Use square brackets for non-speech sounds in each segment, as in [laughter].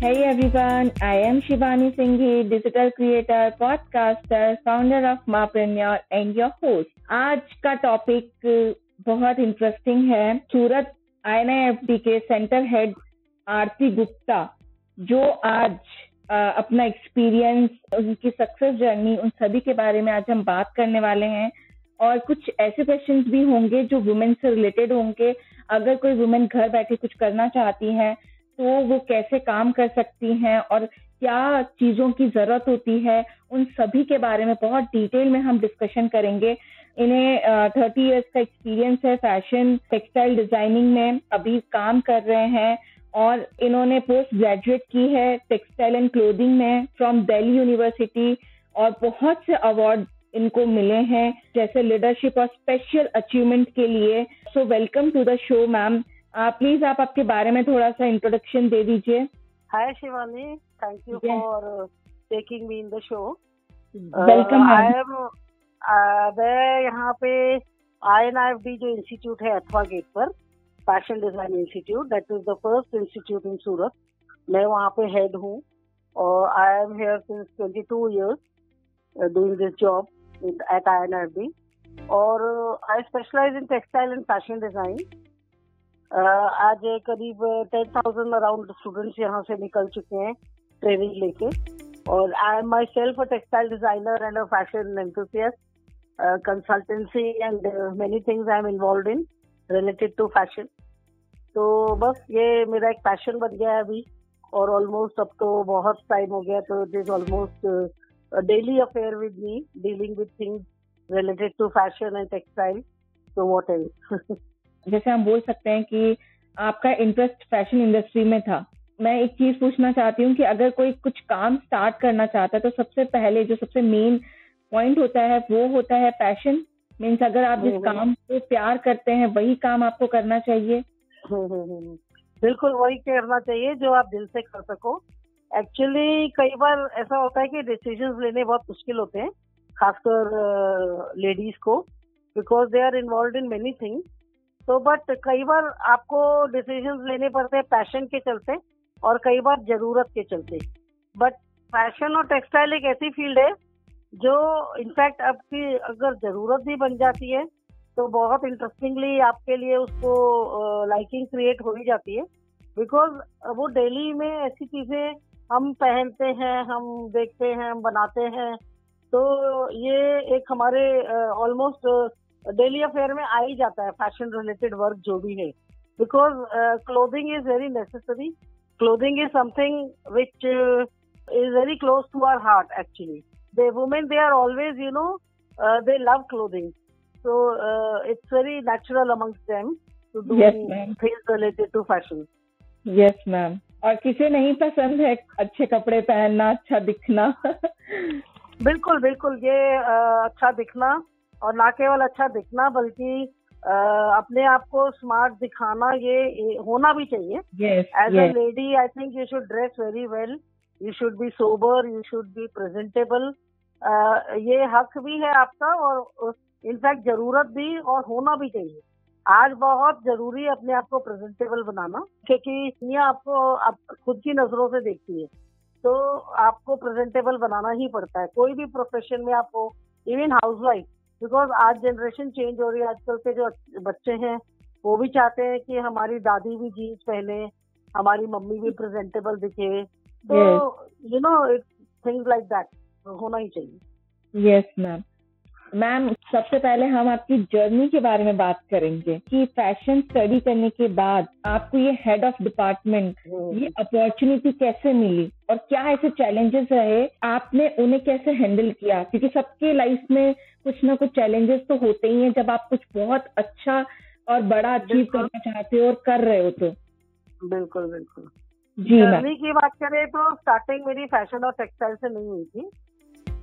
Hey everyone, I am Shivani Singhi, digital creator, podcaster, founder of Mapreneur and your host. आज का topic बहुत interesting है. सूरत आई के centre head Aarti Gupta जो आज आ, अपना एक्सपीरियंस उनकी सक्सेस जर्नी उन सभी के बारे में आज हम बात करने वाले हैं. और कुछ ऐसे क्वेश्चंस भी होंगे जो वुमेन से रिलेटेड होंगे. अगर कोई वुमेन घर बैठे कुछ करना चाहती है तो वो कैसे काम कर सकती हैं और क्या चीज़ों की ज़रूरत होती है, उन सभी के बारे में बहुत डिटेल में हम डिस्कशन करेंगे। इन्हें थर्टी इयर्स का एक्सपीरियंस है फ़ैशन टेक्सटाइल डिज़ाइनिंग में अभी काम कर रहे हैं और इन्होंने पोस्ट ग्रेजुएट की है टेक्सटाइल एंड क्लोथिंग में फ्रॉम दिल्ली यूनिवर्सिटी और बहुत से अवार्ड इनको मिले हैं, जैसे लीडरशिप और स्पेशल अचीवमेंट के लिए। So welcome to the show ma'am please आप आपके बारे में थोड़ा सा इंट्रोडक्शन दे दीजिए। Hi Shivani thank you for taking me in the show welcome I am मैं यहाँ पे I N I F D जो इंस्टीट्यूट है अथवा गेट पर fashion design institute that is the first institute in Surat मैं वहाँ पे हेड हूँ और I am here since twenty two years doing this job at I N I F D और I specialize in textile and fashion design आज करीब ten thousand around students यहाँ से निकल चुके हैं ट्रेनिंग लेके। और I am myself a textile designer and a fashion enthusiast consultancy and many things I am involve in related to fashion तो बस ये मेरा एक पैशन बन गया है अभी और ऑलमोस्ट अब तो बहुत टाइम हो गया तो it is almost daily affair with me dealing with things related to fashion and textile तो वॉट एवर जैसे हम बोल सकते हैं कि आपका इंटरेस्ट फ़ैशन इंडस्ट्री में था। मैं एक चीज़ पूछना चाहती हूँ कि अगर कोई कुछ काम स्टार्ट करना चाहता है तो सबसे पहले जो सबसे मेन पॉइंट होता है वो होता है पैशन मीन्स अगर आप जिस काम को प्यार करते हैं वही काम आपको करना चाहिए। बिल्कुल वही करना चाहिए जो आप दिल से कर सको। एक्चुअली कई बार ऐसा होता है कि डिसीज़न लेने बहुत मुश्किल होते हैं खासकर लेडीज़ को because they are involve in many things तो बट कई बार आपको डिसीज़न लेने पड़ते हैं पैशन के चलते और कई बार ज़रूरत के चलते। बट फ़ैशन और टेक्सटाइल एक ऐसी फ़ील्ड है जो इनफैक्ट आपकी अगर ज़रूरत भी बन जाती है तो बहुत इंटरेस्टिंगली आपके लिए उसको लाइकिंग क्रिएट हो ही जाती है। बिकॉज़ वो डेली में ऐसी चीज़ें हम पहनते हैं, हम देखते हैं, हम बनाते हैं तो ये एक हमारे ऑलमोस्ट डेली अफेयर में आ ही जाता है फ़ैशन रिलेटेड वर्क जो भी है। Because clothing is very necessary clothing is something which is very close to our heart actually the women they are always you know uh, they love clothing. So uh, it's very natural amongst them to do yes, things related to fashion. Yes ma'am. और किसे नहीं पसंद है अच्छे कपड़े पहनना अच्छा दिखना। [laughs] बिल्कुल बिल्कुल ये अच्छा दिखना। और ना केवल अच्छा दिखना बल्कि अपने आप को स्मार्ट दिखाना ये होना भी चाहिए। As a lady I think you should dress very well you should be sober you should be presentable ये हक भी है आपका और इनफैक्ट ज़रूरत भी और होना भी चाहिए। आज बहुत ज़रूरी है अपने आप को प्रेजेंटेबल बनाना क्योंकि दुनिया आपको आप खुद की नज़रों से देखती है। तो आपको प्रेजेंटेबल बनाना ही पड़ता है। कोई भी प्रोफेशन में आपको इवन हाउस वाइफ बिकॉज़ आज जनरेशन चेंज हो रही है आजकल के जो बच्चे हैं वो भी चाहते हैं कि हमारी दादी भी जीन्स पहने हमारी मम्मी भी प्रेजेंटेबल दिखे। तो you know it things like that होना ही चाहिए। यस मैम मैम सबसे पहले हम आपकी जर्नी के बारे में बात करेंगे कि फ़ैशन स्टडी करने के बाद आपको ये हेड ऑफ़ डिपार्टमेंट ये अपॉर्चुनिटी कैसे मिली और क्या ऐसे चैलेंजेस रहे आपने उन्हें कैसे हैंडल किया? क्योंकि सबके लाइफ में कुछ ना कुछ चैलेंजेस तो होते ही हैं जब आप कुछ बहुत अच्छा और बड़ा अचीव करना चाहते हो और कर रहे हो तो। बिल्कुल बिल्कुल। जी जर्नी की बात करें तो स्टार्टिंग मेरी फ़ैशन और टेक्सटाइल से नहीं हुई थी।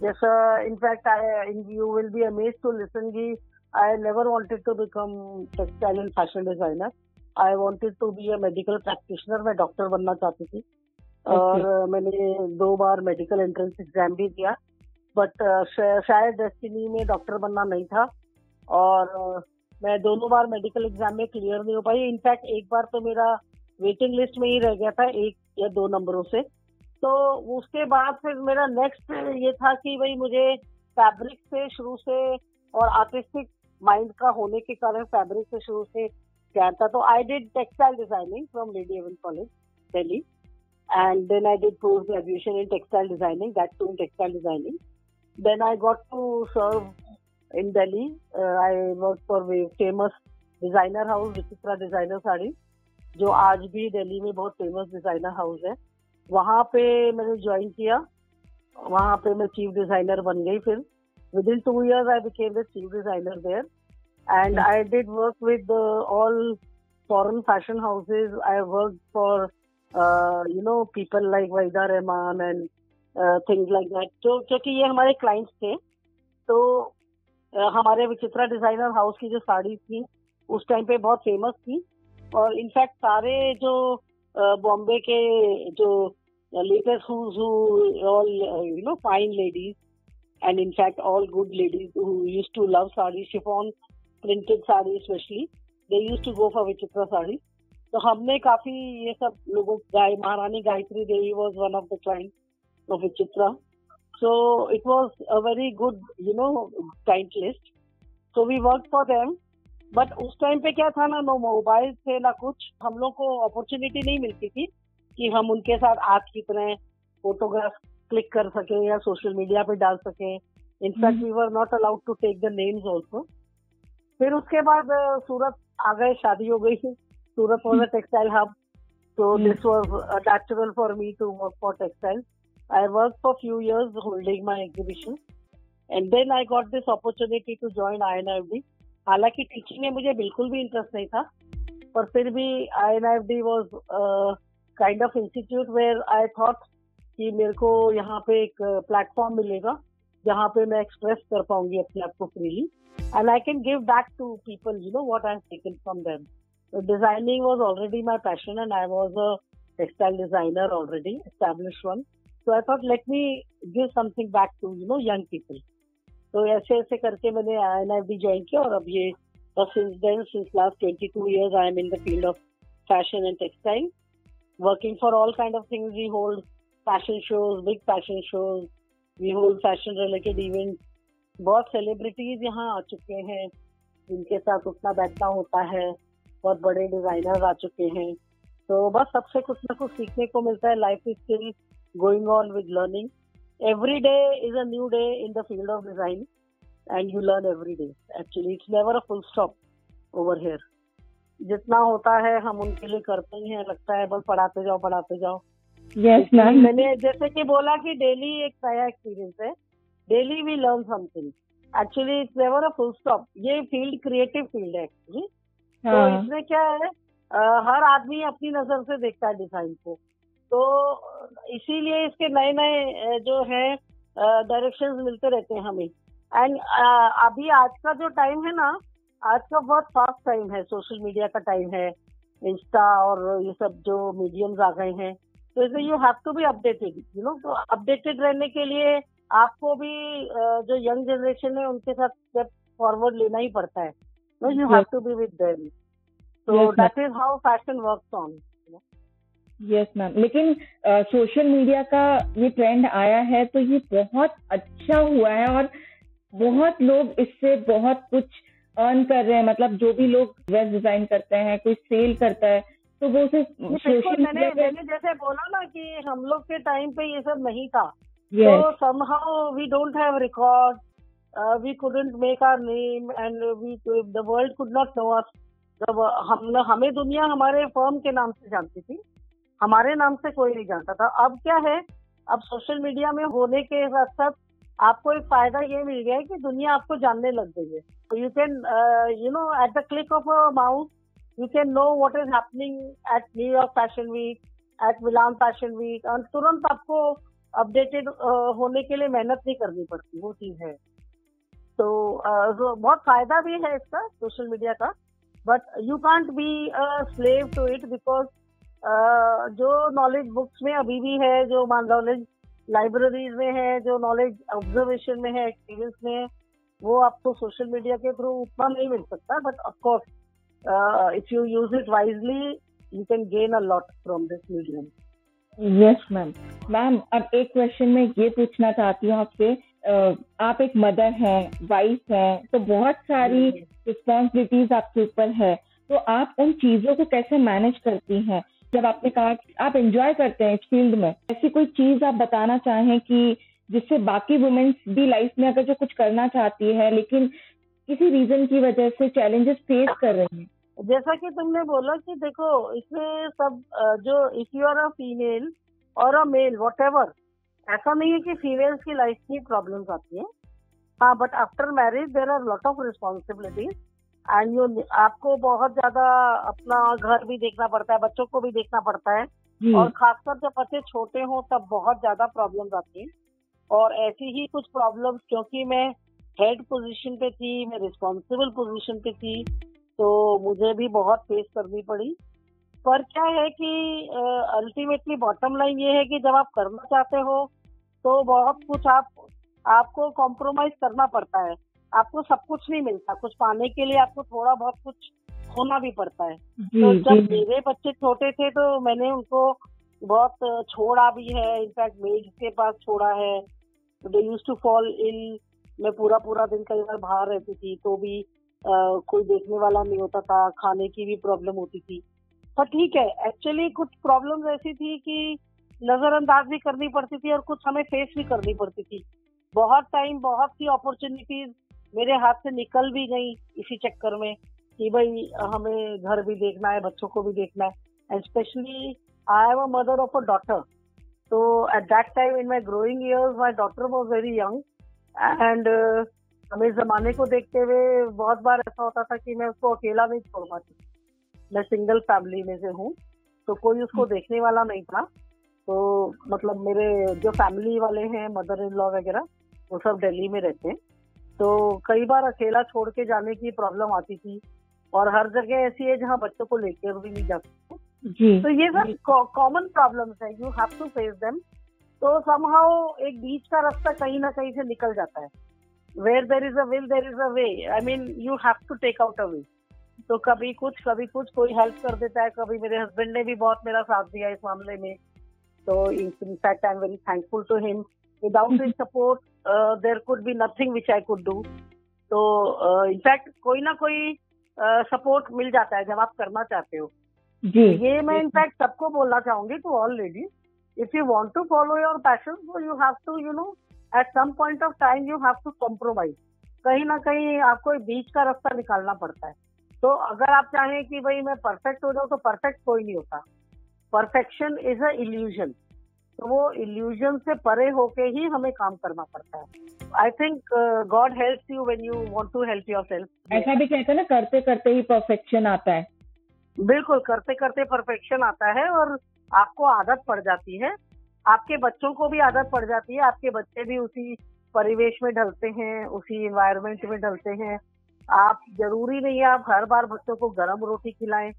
जैसा in fact I you will be amaze to listen की I never wanted to become textile and fashion designer I wanted to be a medical practitioner मैं डॉक्टर बनना चाहती थी। Okay. और मैंने दो बार मेडिकल एंट्रेंस एग्ज़ाम भी दिया। बट uh, शायद डेस्टिनी में डॉक्टर बनना नहीं था। और uh, मैं दोनों बार मेडिकल एग्ज़ाम में क्लियर नहीं हो पाई। इनफैक्ट एक बार तो मेरा वेटिंग लिस्ट में ही रह गया था एक या दो नंबरों से। तो उसके बाद फिर मेरा नेक्स्ट ये था कि भाई मुझे फैब्रिक से शुरू से और आर्टिस्टिक माइंड का होने के कारण फैब्रिक से शुरू से प्यार था तो I did textile designing from Lady Irwin College Delhi I did post graduation in textile designing, that too in textile designing. Then I got to serve in Delhi. Uh, I worked for a famous designer house, Vichitra designer sari जो आज भी दिल्ली में बहुत famous designer house है वहाँ पे मैंने join किया। वहाँ पे मैं चीफ डिज़ाइनर बन गई फिर। Within two years I became the chief designer there and I did work with all foreign fashion houses. I worked for you know people like Waheeda Rehman and things like that तो क्योंकि ये हमारे clients थे तो uh, हमारे विचित्रा designer house की जो साड़ी थी उस टाइम पे बहुत फ़ेमस थी। और इनफैक्ट सारे जो बॉम्बे uh, के जो latest all you know fine ladies and in fact all good ladies who use to love sari chiffon printed sari specially they use to go for Vichitra sari तो हमने काफ़ी ये सब लोगों गाय Maharani Gayatri Devi was one of the client of Vichitra so it was a very good you know client list so we work for them but उस time पे क्या था ना नो मोबाइल थे ना कुछ हम लोग को अपॉर्चुनिटी नहीं मिलती थी कि हम उनके साथ आज कितने फोटोग्राफ क्लिक कर सके या सोशल मीडिया पे डाल सके। In fact we were not allowed to take the names also फिर उसके बाद सूरत आ गए शादी हो गई। Surat was a textile hub तो this was natural for me to work for textile I work for few years holding my exhibition and then I got this opportunity to join I N I B हालाँकि teaching में मुझे बिल्कुल भी interest नहीं था, पर फिर भी I N F D was kind of institute where I thought कि मेरे को यहाँ पे एक प्लेटफॉर्म मिलेगा जहाँ पे मैं एक्सप्रेस कर पाऊँगी अपने आप को freely and I can give back to people you know what I taken from them designing was already my passion and I was a textile designer already established one so I thought let me give something back to you know young people. तो ऐसे ऐसे करके मैंने I N I D join किया और अब ये बस since then since last twenty two years I am in the field of fashion and textile working for all kind of things. We hold fashion shows, big fashion shows. We hold fashion related events. बहुत celebrities यहाँ आ चुके हैं जिनके साथ उतना बैठना होता है बहुत बड़े डिज़ाइनर आ चुके हैं तो बस सबसे कुछ ना कुछ सीखने को मिलता है life is still going on with learning every day is a new day in the field of design and you learn every day actually it's never a full stop over here जितना होता है हम उनके लिए करते ही हैं। लगता है बस पढ़ाते जाओ पढ़ाते जाओ। Yes, मैंने जैसे कि बोला कि डेली एक नया एक्सपीरियंस है। Daily we learn something actually it's never a full stop ये फ़ील्ड क्रिएटिव फ़ील्ड है एक्चुअली तो हाँ। इसमें क्या है आ, हर आदमी अपनी नज़र से देखता है डिज़ाइन को। तो इसीलिए इसके नए नए जो है डायरेक्शंस मिलते रहते हैं हमें एंड अभी आज का जो टाइम है ना आज का बहुत फास्ट टाइम है सोशल मीडिया का टाइम है इंस्टा और ये सब जो मीडियम्स आ गए हैं तो इसलिए you have to be updated you know तो अपडेटेड रहने के लिए आपको भी जो यंग जनरेशन है उनके साथ स्टेप फॉरवर्ड लेना ही पड़ता है yes. have to be with them. So yes, that is how fashion works on. Yes ma'am लेकिन सोशल मीडिया का ये ट्रेंड आया है तो ये बहुत अच्छा हुआ है और बहुत लोग इससे बहुत कुछ अर्न कर रहे हैं। मतलब जो भी लोग ड्रेस डिज़ाइन करते हैं कोई सेल करता है तो वो सिर्फ़ सोशल मैंने मैंने जैसे बोला ना कि हम लोग के टाइम पे ये सब नहीं था. तो somehow we don't have record we couldn't make our name and we the world could not know us जब हम हमें दुनिया हमारे फर्म के नाम से जानती थी हमारे नाम से कोई नहीं जानता था। अब क्या है? अब सोशल मीडिया में होने के साथ साथ आपको एक फ़ायदा ये मिल गया है कि दुनिया आपको जानने लग गई है। You can you know at the click of a mouse you can know what is happening at New York fashion week at Milan fashion week और तुरंत आपको अपडेटेड uh, होने के लिए मेहनत नहीं करनी पड़ती वो चीज़ है। तो uh, बहुत फ़ायदा भी है इसका सोशल मीडिया का but you can't be slave to it because जो नॉलेज बुक्स में अभी भी है जो नॉलेज लाइब्रेरीज में है जो नॉलेज ऑब्जर्वेशन में है एक्सपीरियंस में है वो आपको सोशल मीडिया के थ्रू उतना नहीं मिल सकता but of course if you use it wisely you can gain a lot from this medium yes ma'am ma'am अब एक क्वेश्चन में ये पूछना चाहती हूँ आपसे आप एक मदर हैं वाइफ हैं तो बहुत सारी रिस्पॉन्सिबिलिटीज आपके ऊपर है तो आप उन चीज़ों को कैसे मैनेज करती हैं? जब आपने कहा कि आप एंजॉय करते हैं इस फ़ील्ड में, ऐसी कोई चीज़ आप बताना चाहें कि जिससे बाकी वुमेन्स भी लाइफ में अगर जो कुछ करना चाहती है, लेकिन किसी रीजन की वजह से चैलेंजेस फेस कर रही हैं? जैसा कि तुमने बोला कि देखो, इसमें सब जो if you are a female और अ मेल वट ऐसा नहीं है कि फीमेल्स की लाइफ में प्रॉब्लम्स आती है। हाँ but after marriage there are lot of responsibilities and you आपको बहुत ज़्यादा अपना घर भी देखना पड़ता है बच्चों को भी देखना पड़ता है। और खासकर जब बच्चे छोटे हों तब बहुत ज़्यादा प्रॉब्लम आती है। और ऐसी ही कुछ प्रॉब्लम क्योंकि मैं हेड पोजीशन पे थी मैं रिस्पॉन्सिबल पोजीशन पे थी तो मुझे भी बहुत फेस करनी पड़ी। पर क्या है कि अल्टीमेटली बॉटम लाइन ये है कि जब आप करना चाहते हो तो बहुत कुछ आप आपको कॉम्प्रोमाइज करना पड़ता है। आपको सब कुछ नहीं मिलता। कुछ पाने के लिए आपको थोड़ा बहुत कुछ खोना भी पड़ता है। तो जब मेरे बच्चे छोटे थे तो मैंने उनको बहुत छोड़ा भी है। इनफैक्ट मेड के पास छोड़ा है। They use to fall in मैं पूरा पूरा दिन कई बार बाहर रहती थी तो भी आ, कोई देखने वाला नहीं होता था। खाने की भी प्रॉब्लम होती थी। पर ठीक है एक्चुअली कुछ प्रॉब्लम ऐसी थी कि नजरअंदाज भी करनी पड़ती थी और कुछ हमें फेस भी करनी पड़ती थी। बहुत टाइम बहुत सी अपॉर्चुनिटीज़ मेरे हाथ से निकल भी गई इसी चक्कर में कि भाई हमें घर भी देखना है बच्चों को भी देखना है। And specially I am a mother of a daughter तो at that time in my growing years my daughter was very young and हमें जमाने को देखते हुए बहुत बार ऐसा होता था कि मैं उसको अकेला नहीं छोड़ पाती। मैं सिंगल फैमिली में से हूँ तो कोई उसको हम्म। देखने वाला नहीं था। तो मतलब मेरे जो फैमिली वाले हैं मदर इन लॉ वगैरह वो सब दिल्ली में रहते हैं। तो कई बार अकेला छोड़ के जाने की प्रॉब्लम आती थी। और हर जगह ऐसी है जहाँ बच्चों को लेकर भी नहीं जा सकते। तो ये सब कॉमन प्रॉब्लम्स है। You have to face them तो समहाउ एक बीच का रास्ता कहीं ना कहीं से निकल जाता है। Where there is a will there is a way I mean you have to take out a way तो कभी कुछ कभी कुछ कोई हेल्प कर देता है। कभी मेरे हस्बैंड ने भी बहुत मेरा साथ दिया इस मामले में। तो in fact I am very thankful to him without his support there could be nothing which I could do तो इनफैक्ट uh, कोई ना कोई सपोर्ट uh, मिल जाता है जब आप करना चाहते हो। जी। ये मैं इनफैक्ट सबको बोलना चाहूँगी to all ladies if you want to follow your passion you have to you know at some point of time you have to compromise कहीं ना कहीं आपको बीच का रास्ता निकालना पड़ता है। तो अगर आप चाहें कि भाई मैं परफेक्ट हो जाऊँ तो परफेक्ट कोई नहीं होता। परफेक्शन इज़ अ इल्यूजन तो वो इल्यूजन से परे होके ही हमें काम करना पड़ता है। I think God help you when you want to help yourself ऐसा भी कहते हैं ना करते करते ही परफेक्शन आता है। बिल्कुल करते करते परफेक्शन आता है और आपको आदत पड़ जाती है। आपके बच्चों को भी आदत पड़ जाती है। आपके बच्चे भी उसी परिवेश में ढलते हैं उसी इन्वायरमेंट में ढलते हैं। आप ज़रूरी नहीं है आप हर बार बच्चों को गर्म रोटी खिलाएँ।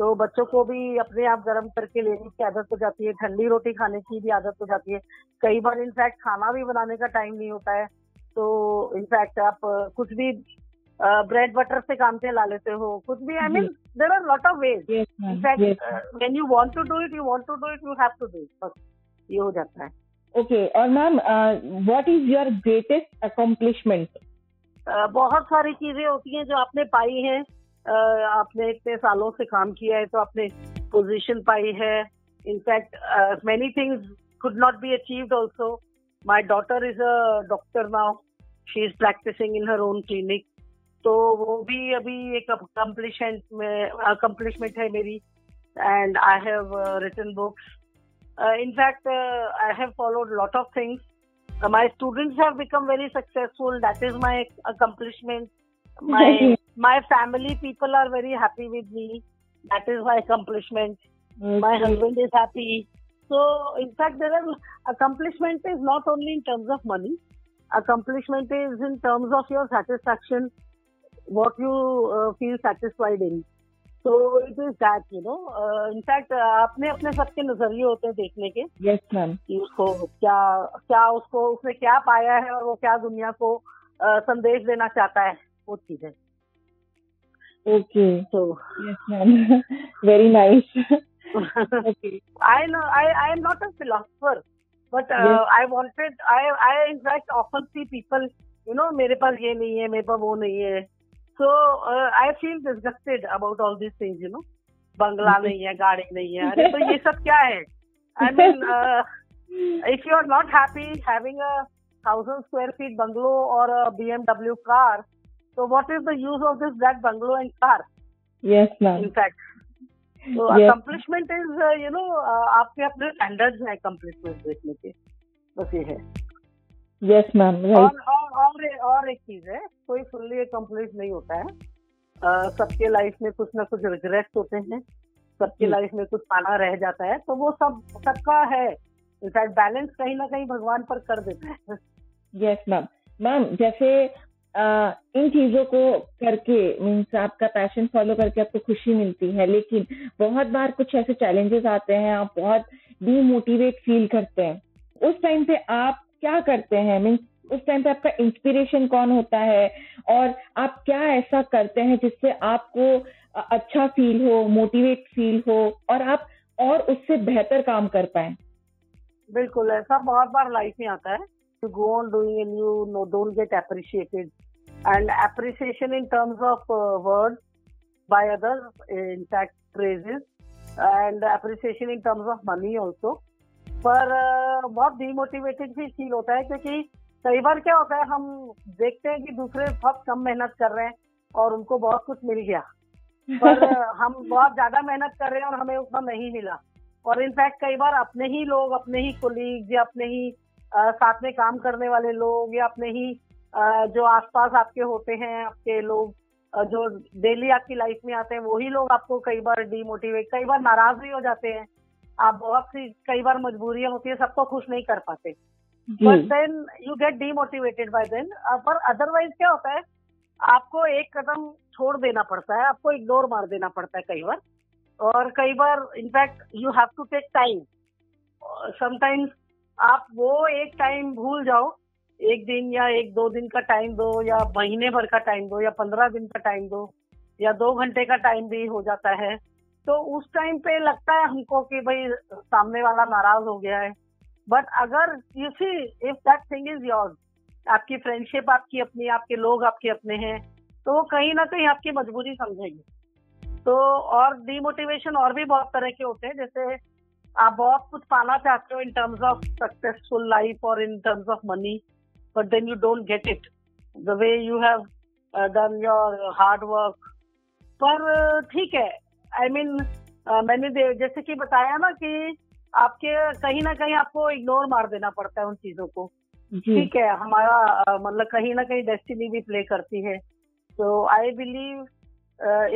तो बच्चों को भी अपने आप गर्म करके लेने की आदत हो जाती है। ठंडी रोटी खाने की भी आदत हो जाती है। कई बार इनफैक्ट खाना भी बनाने का टाइम नहीं होता है। तो इनफैक्ट आप कुछ भी ब्रेड बटर से काम से ला लेते हो। कुछ भी I mean there are lot of ways in fact when you want to do it you want to do it you have to do it ये हो जाता है। ओके और ma'am what is your greatest accomplishment बहुत सारी चीज़ें होती हैं जो आपने पाई हैं। आपने इतने सालों से काम किया है तो आपने पोजीशन पाई है। In fact many things could not be achieved also my daughter is a doctor now she is practicing in her own clinic तो वो भी अभी एक अकम्पलिशमेंट में अकम्पलिशमेंट है मेरी। And I have written books in fact I have followed lot of things Uh, students students have become very successful. That is my accomplishment. [laughs] My family people are very happy with me. That is my accomplishment. Okay. My husband is happy. So in fact, there are accomplishment is not only in terms of money. Accomplishment is in terms of your satisfaction, what you uh, feel satisfied in. तो it is that you know in fact अपने अपने सबके नज़रिए होते हैं देखने के yes ma'am कि उसको क्या क्या उसको उसने क्या पाया है और वो क्या दुनिया को uh, संदेश देना चाहता है वो चीज़ है ओके तो yes ma'am very nice okay. I know I I am not a philosopher, but uh, yes. I wanted I I in fact often see people you know मेरे पास ये नहीं है मेरे पास वो नहीं है so uh, I feel disgusted about all these things you know बंगला नहीं है गाड़ी नहीं है अरे तो ये सब क्या है I mean uh, if you are not happy having a thousand square feet bungalow or a BMW car so what is the use of this that bungalow and car? Yes ma'am. In fact तो accomplishment is you know आपके अपने standards हैं accomplishment देखने के। बस ये है। Yes ma'am और और और, और एक चीज़ है कोई फुल्ली अकम्पलिश नहीं होता है। uh, सबके लाइफ में कुछ ना कुछ रिग्रेट्स होते हैं। सबके लाइफ में कुछ पाना रह जाता है। तो वो सब सबका है। इनफैक्ट बैलेंस कहीं ना कहीं भगवान पर कर देता है। यस मैम मैम जैसे इन चीज़ों को करके मीन्स आपका पैशन फॉलो करके आपको खुशी मिलती है, लेकिन बहुत बार कुछ ऐसे चैलेंजेस आते हैं, आप बहुत डीमोटिवेट फील करते हैं। उस टाइम पे आप क्या करते हैं? मीन्स उस टाइम पे आपका इंस्पिरेशन कौन होता है? और आप क्या ऐसा करते हैं जिससे आपको अच्छा फील हो मोटिवेट फील हो, और आप और उससे बेहतर काम कर पाए? बिल्कुल, ऐसा बहुत बार लाइफ में आता है। to go on doing and you know, don't get appreciated. And appreciation in terms of uh, words by others, in fact, praises, and appreciation in terms of money also. पर uh, बहुत demotivated भी feel होता है क्योंकि कई बार क्या होता है हम देखते हैं कि दूसरे बहुत कम मेहनत कर रहे हैं और उनको बहुत कुछ मिल गया पर [laughs] uh, हम बहुत ज़्यादा मेहनत कर रहे हैं और हमें उतना नहीं मिला और इनफैक्ट कई बार अपने ही लोग अपने ही कोलीग या अपने ही साथ में काम करने वाले लोग या अपने ही जो आसपास आपके होते हैं आपके लोग जो डेली आपकी लाइफ में आते हैं वही लोग आपको कई बार डीमोटिवेट कई बार नाराज़ भी हो जाते हैं। आप बहुत सी कई बार मजबूरियाँ होती है सबको खुश नहीं कर पाते। But then you get demotivated by then पर अदरवाइज़ क्या होता है आपको एक कदम छोड़ देना पड़ता है आपको इग्नोर मार देना पड़ता है कई बार। और कई बार in fact you have to take time sometimes आप वो एक टाइम भूल जाओ। एक दिन या एक दो दिन का टाइम दो, या महीने भर का टाइम दो, या पंद्रह दिन का टाइम दो, या दो घंटे का टाइम भी हो जाता है। तो उस टाइम पे लगता है हमको कि भाई, सामने वाला नाराज़ हो गया है। बट अगर you see if that thing is yours आपकी फ्रेंडशिप आपकी अपनी, आपके लोग आपके अपने हैं तो वो कहीं ना कहीं आपकी मजबूरी समझेंगे। तो और डीमोटिवेशन और भी बहुत तरह के होते हैं, जैसे आप बहुत कुछ पाना चाहते हो in terms of successful life और in terms of money but then you don't get it the way you have done your hard work पर ठीक है. I I mean mean, uh, मैंने जैसे कि बताया ना कि आपके कहीं ना कहीं आपको इग्नोर मार देना पड़ता है उन चीज़ों को। ठीक है हमारा uh, मतलब कहीं ना कहीं डेस्टिनी भी प्ले करती है। तो I believe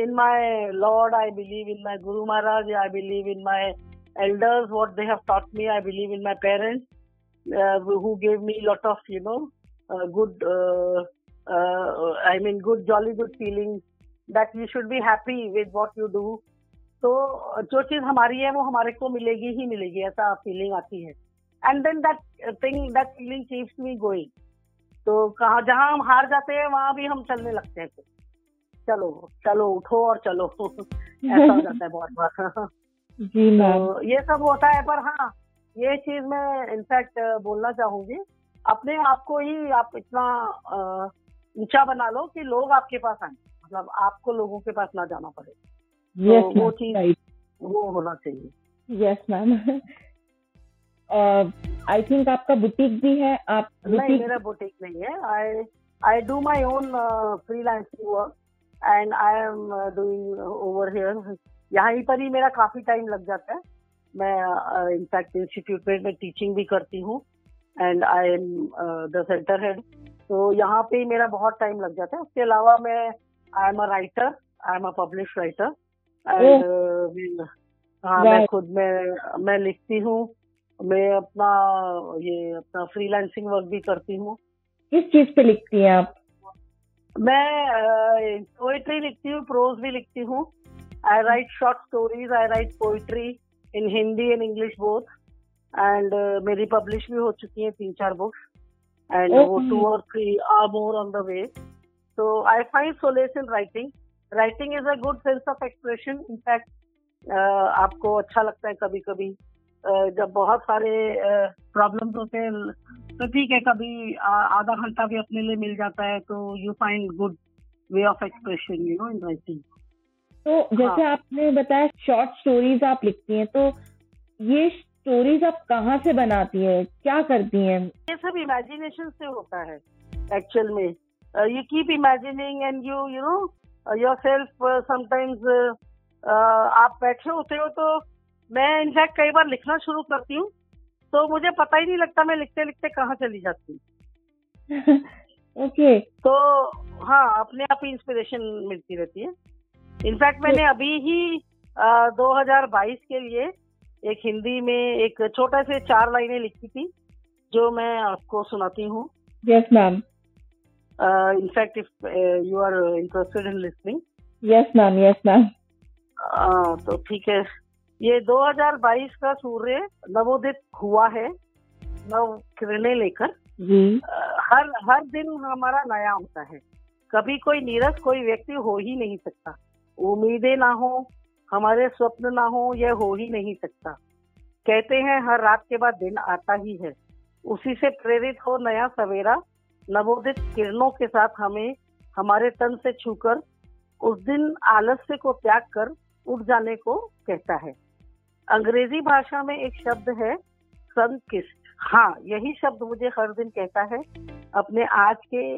in my Lord I believe in my guru Maharaj I believe in my elders what they have taught me i believe in my parents uh, who gave me a lot of you know uh, good uh, uh, i mean good jolly good feeling that you should be happy with what you do तो जो चीज़ हमारी है वो हमारे को मिलेगी ही मिलेगी ऐसा फीलिंग आती है and then that thing that feeling keeps me going तो कहा जहाँ हम हार जाते हैं वहाँ भी हम चलने लगते हैं चलो चलो उठो और चलो ऐसा हो जाता है बहुत बार जी तो ये सब होता है पर हाँ ये चीज़ मैं इनफैक्ट बोलना चाहूँगी। अपने आप को ही आप इतना ऊँचा बना लो कि लोग आपके पास आए। मतलब आपको लोगों के पास ना जाना पड़े। yes, तो वो चीज़ वो होना चाहिए। यस मैम आई थिंक आपका बुटीक भी है आप नहीं मेरा बुटीक नहीं है। I I do my own freelancing work and I am doing over here यहाँ पर ही मेरा काफ़ी टाइम लग जाता है। मैं इनफैक्ट इंस्टीट्यूट में मैं टीचिंग भी करती हूँ and I am the centre head तो यहाँ पे ही मेरा बहुत टाइम लग जाता है। उसके अलावा मैं I am a writer I am a publish writer and हाँ मैं खुद मैं मैं लिखती हूँ। मैं अपना ये अपना फ्रीलांसिंग वर्क भी करती हूँ। किस चीज़ पे लिखती हैं आप? मैं पोएट्री लिखती हूँ प्रोज भी लिखती हूँ। I write short stories, I write poetry in Hindi and English both. And uh, मेरी पब्लिश भी हो चुकी हैं तीन चार बुक्स एंड वो टू और three or more on the way so I find solace in writing writing. Is a good sense of expression. In fact आपको अच्छा लगता है कभी कभी जब बहुत सारे प्रॉब्लम्स होते हैं तो ठीक है कभी आधा घंटा भी अपने लिए मिल जाता है तो you find good way of expression you know in writing तो जैसे हाँ. आपने बताया शॉर्ट स्टोरीज आप लिखती हैं तो ये स्टोरीज आप कहाँ से बनाती है? क्या करती हैं? ये सब इमेजिनेशन से होता है एक्चुअल में। You keep imagining and you you know yourself sometimes आप बैठे होते हो तो मैं इनफैक्ट कई बार लिखना शुरू करती हूँ तो मुझे पता ही नहीं लगता मैं लिखते लिखते कहाँ चली जाती हूँ। Okay [laughs] okay. तो हाँ अपने आप ही इंस्पिरेशन मिलती रहती है। इनफैक्ट मैंने अभी ही आ, 2022 के लिए एक हिंदी में एक छोटा से चार लाइनें लिखी थी जो मैं आपको सुनाती हूँ। Yes ma'am in fact if you are interested in listening yes ma'am yes ma'am तो ठीक है। ये 2022 का सूर्य नवोदित हुआ है नव किरणें लेकर। हर हर दिन हमारा नया होता है। कभी कोई नीरस कोई व्यक्ति हो ही नहीं सकता। उम्मीदें ना हो, हमारे स्वप्न ना हो, यह हो ही नहीं सकता। कहते हैं, हर रात के बाद दिन आता ही है। उसी से प्रेरित हो नया सवेरा, नवोदित किरणों के साथ हमें, हमारे तन से छूकर, उस दिन आलस्य को त्याग कर, उठ जाने को कहता है। अंग्रेज़ी भाषा में एक शब्द है सनकिस्ट हाँ यही शब्द मुझे हर दिन कहता है, अपने आज के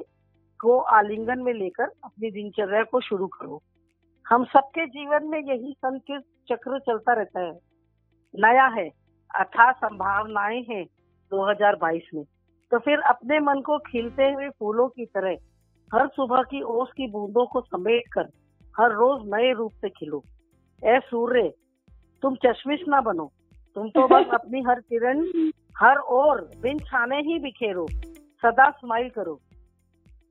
को आलिंगन में लेकर, अपनी दिनचर्या को शुरू करो। हम सबके जीवन में यही सनकिस्ट चक्र चलता रहता है। नया है अथा संभावनाएँ हैं 2022 में। तो फिर अपने मन को खिलते हुए फूलों की तरह हर सुबह की ओस की बूंदों को समेट कर हर रोज नए रूप से खिलो। ए सूर्य तुम चश्मिश ना बनो। तुम तो बस [laughs] अपनी हर किरण हर ओर बिन छाने ही बिखेरो। सदा स्माइल करो।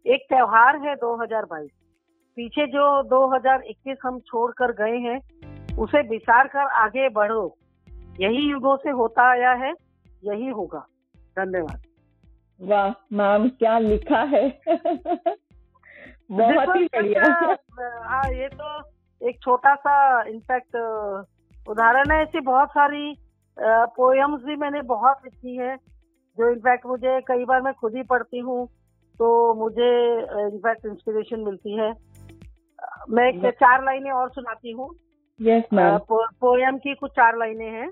एक त्योहार है 2022 पीछे जो 2021 हम छोड़कर गए हैं उसे विचार कर आगे बढ़ो। यही युगों से होता आया है यही होगा। धन्यवाद। वाह मैम क्या लिखा है? बहुत ही बढ़िया। हाँ ये तो एक छोटा सा इनफैक्ट उदाहरण है। ऐसी बहुत सारी पोएम्स भी मैंने बहुत लिखी है जो इनफैक्ट मुझे कई बार मैं खुद ही पढ़ती हूँ तो मुझे इनफैक्ट इंस्पिरेशन मिलती है। मैं एक चार लाइनें और सुनाती हूँ। Yes, पो, पोयम की कुछ चार लाइनें हैं।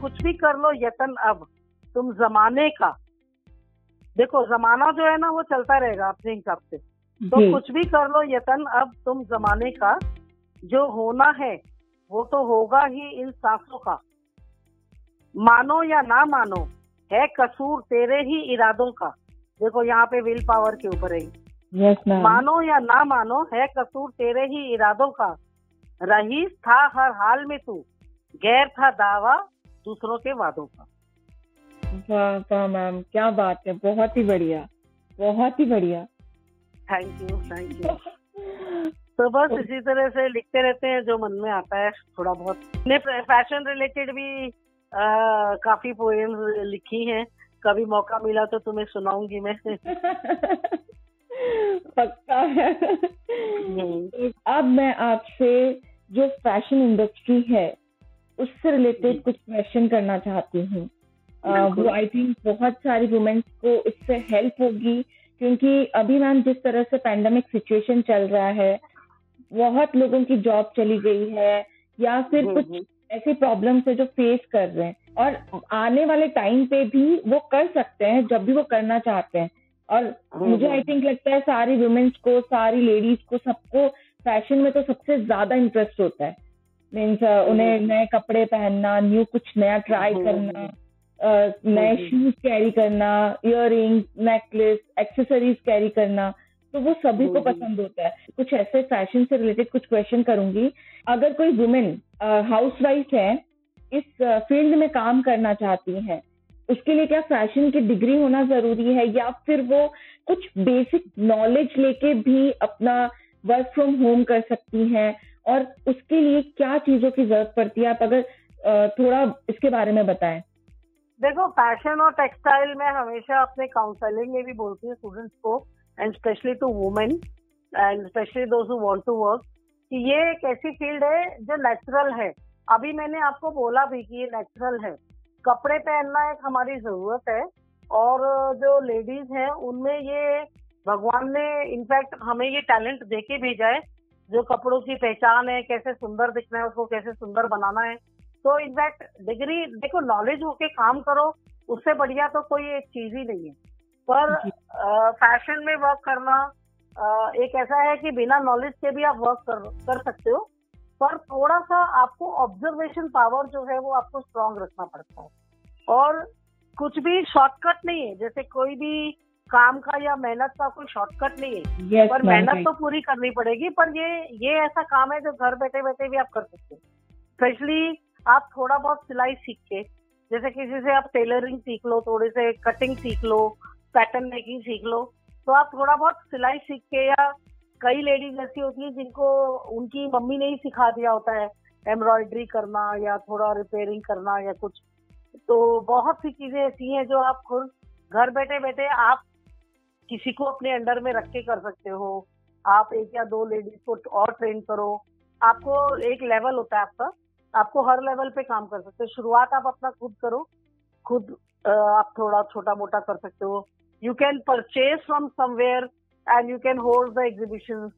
कुछ भी कर लो यतन अब। तुम जमाने का। देखो जमाना जो है ना वो चलता रहेगा अपने हिसाब से। तो कुछ भी कर लो यतन अब तुम जमाने का। जो होना है वो तो होगा ही इन सांसों का। मानो या ना मानो है कसूर तेरे ही इरादों का। देखो यहाँ पे विल पावर के ऊपर है। Yes, मानो या ना मानो है कसूर तेरे ही इरादों का। रहीस था हर हाल में तू गैर था दावा दूसरों के वादों का। वाह वाह मैम क्या बात है बहुत ही बढ़िया बहुत ही बढ़िया। थैंक यू थैंक यू तो बस इसी तरह से लिखते रहते हैं जो मन में आता है थोड़ा बहुत। ने फ़ैशन रिलेटेड भी आ, काफ़ी पोएम्स लिखी हैं। कभी मौका मिला तो तुम्हें सुनाऊँगी मैं। [laughs] पक्का है। हम्म। अब मैं आपसे जो फ़ैशन इंडस्ट्री है उससे रिलेटेड कुछ क्वेश्चन करना चाहती हूँ। वो आई थिंक बहुत सारी वुमेन्स को इससे हेल्प होगी क्योंकि अभी मैम जिस तरह से पैंडमिक सिचुएशन चल रहा है बहुत लोगों की जॉब चली गई है या फिर हम्म, कुछ हम्म। ऐसी प्रॉब्लम्स है जो फेस कर रहे हैं। और आने वाले टाइम पे भी वो कर सकते हैं जब भी वो करना चाहते हैं। और हम्म, मुझे आई थिंक लगता है सारी वुमेन्स को सारी लेडीज़ को सबको फ़ैशन में तो सबसे ज़्यादा इंटरेस्ट होता है। मीन्स उन्हें नए कपड़े पहनना न्यू कुछ नया ट्राई करना नए शूज़ कैरी करना इयर नेकलेस एक्सेसरीज कैरी करना तो वो सभी को पसंद होता है। कुछ ऐसे फ़ैशन से रिलेटेड कुछ क्वेश्चन करूँगी। अगर कोई वुमेन हाउस वाइफ है इस फ़ील्ड में काम करना चाहती है उसके लिए क्या फ़ैशन की डिग्री होना ज़रूरी है? या फिर वो कुछ बेसिक नॉलेज लेके भी अपना वर्क फ्रॉम होम कर सकती हैं? और उसके लिए क्या चीज़ों की ज़रूरत पड़ती है? आप अगर थोड़ा इसके बारे में बताएँ। देखो फ़ैशन और टेक्सटाइल में हमेशा अपने काउंसलिंग में भी बोलती हूँ स्टूडेंट्स को and specially to women and specially those want to work कि ये एक ऐसी फ़ील्ड है जो नेचुरल है। अभी मैंने आपको बोला भी कि ये नेचुरल है। कपड़े पहनना एक हमारी ज़रूरत है और जो लेडीज़ हैं उनमें ये भगवान ने इनफैक्ट हमें ये टैलेंट दे के भेजा है जो कपड़ों की पहचान है कैसे सुंदर दिखना है उसको कैसे सुंदर बनाना है। तो इनफैक्ट डिग्री देखो नॉलेज होके काम करो उससे बढ़िया तो कोई एक चीज़ ही नहीं है। पर फ़ैशन में वर्क करना आ, एक ऐसा है कि बिना नॉलेज के भी आप वर्क कर कर सकते हो। पर थोड़ा सा आपको ऑब्जर्वेशन पावर जो है वो आपको स्ट्रांग रखना पड़ता है। और कुछ भी शॉर्टकट नहीं है जैसे कोई भी काम का या मेहनत का कोई शॉर्टकट नहीं है। Yes, पर मेहनत तो पूरी करनी पड़ेगी पर ये ये ऐसा काम है जो घर बैठे बैठे भी आप कर सकते हो। स्पेशली आप थोड़ा बहुत सिलाई सीख के जैसे किसी से आप टेलरिंग सीख लो थोड़े से कटिंग सीख लो पैटर्न मेकिंग सीख लो तो आप थोड़ा बहुत सिलाई सीख के या कई लेडीज़ ऐसी होती है जिनको उनकी मम्मी ने ही सिखा दिया होता है एम्ब्रॉयडरी करना या थोड़ा रिपेयरिंग करना या कुछ। तो बहुत सी चीज़ें ऐसी हैं जो आप खुद घर बैठे बैठे आप किसी को अपने अंडर में रख के कर सकते हो। आप एक या दो लेडीज़ को और ट्रेन करो। आपको एक लेवल होता है आपका। आपको हर लेवल पे काम कर सकते हो। शुरुआत आप अपना खुद करो। खुद आप थोड़ा छोटा मोटा कर सकते हो। You can purchase from somewhere and you can hold the exhibition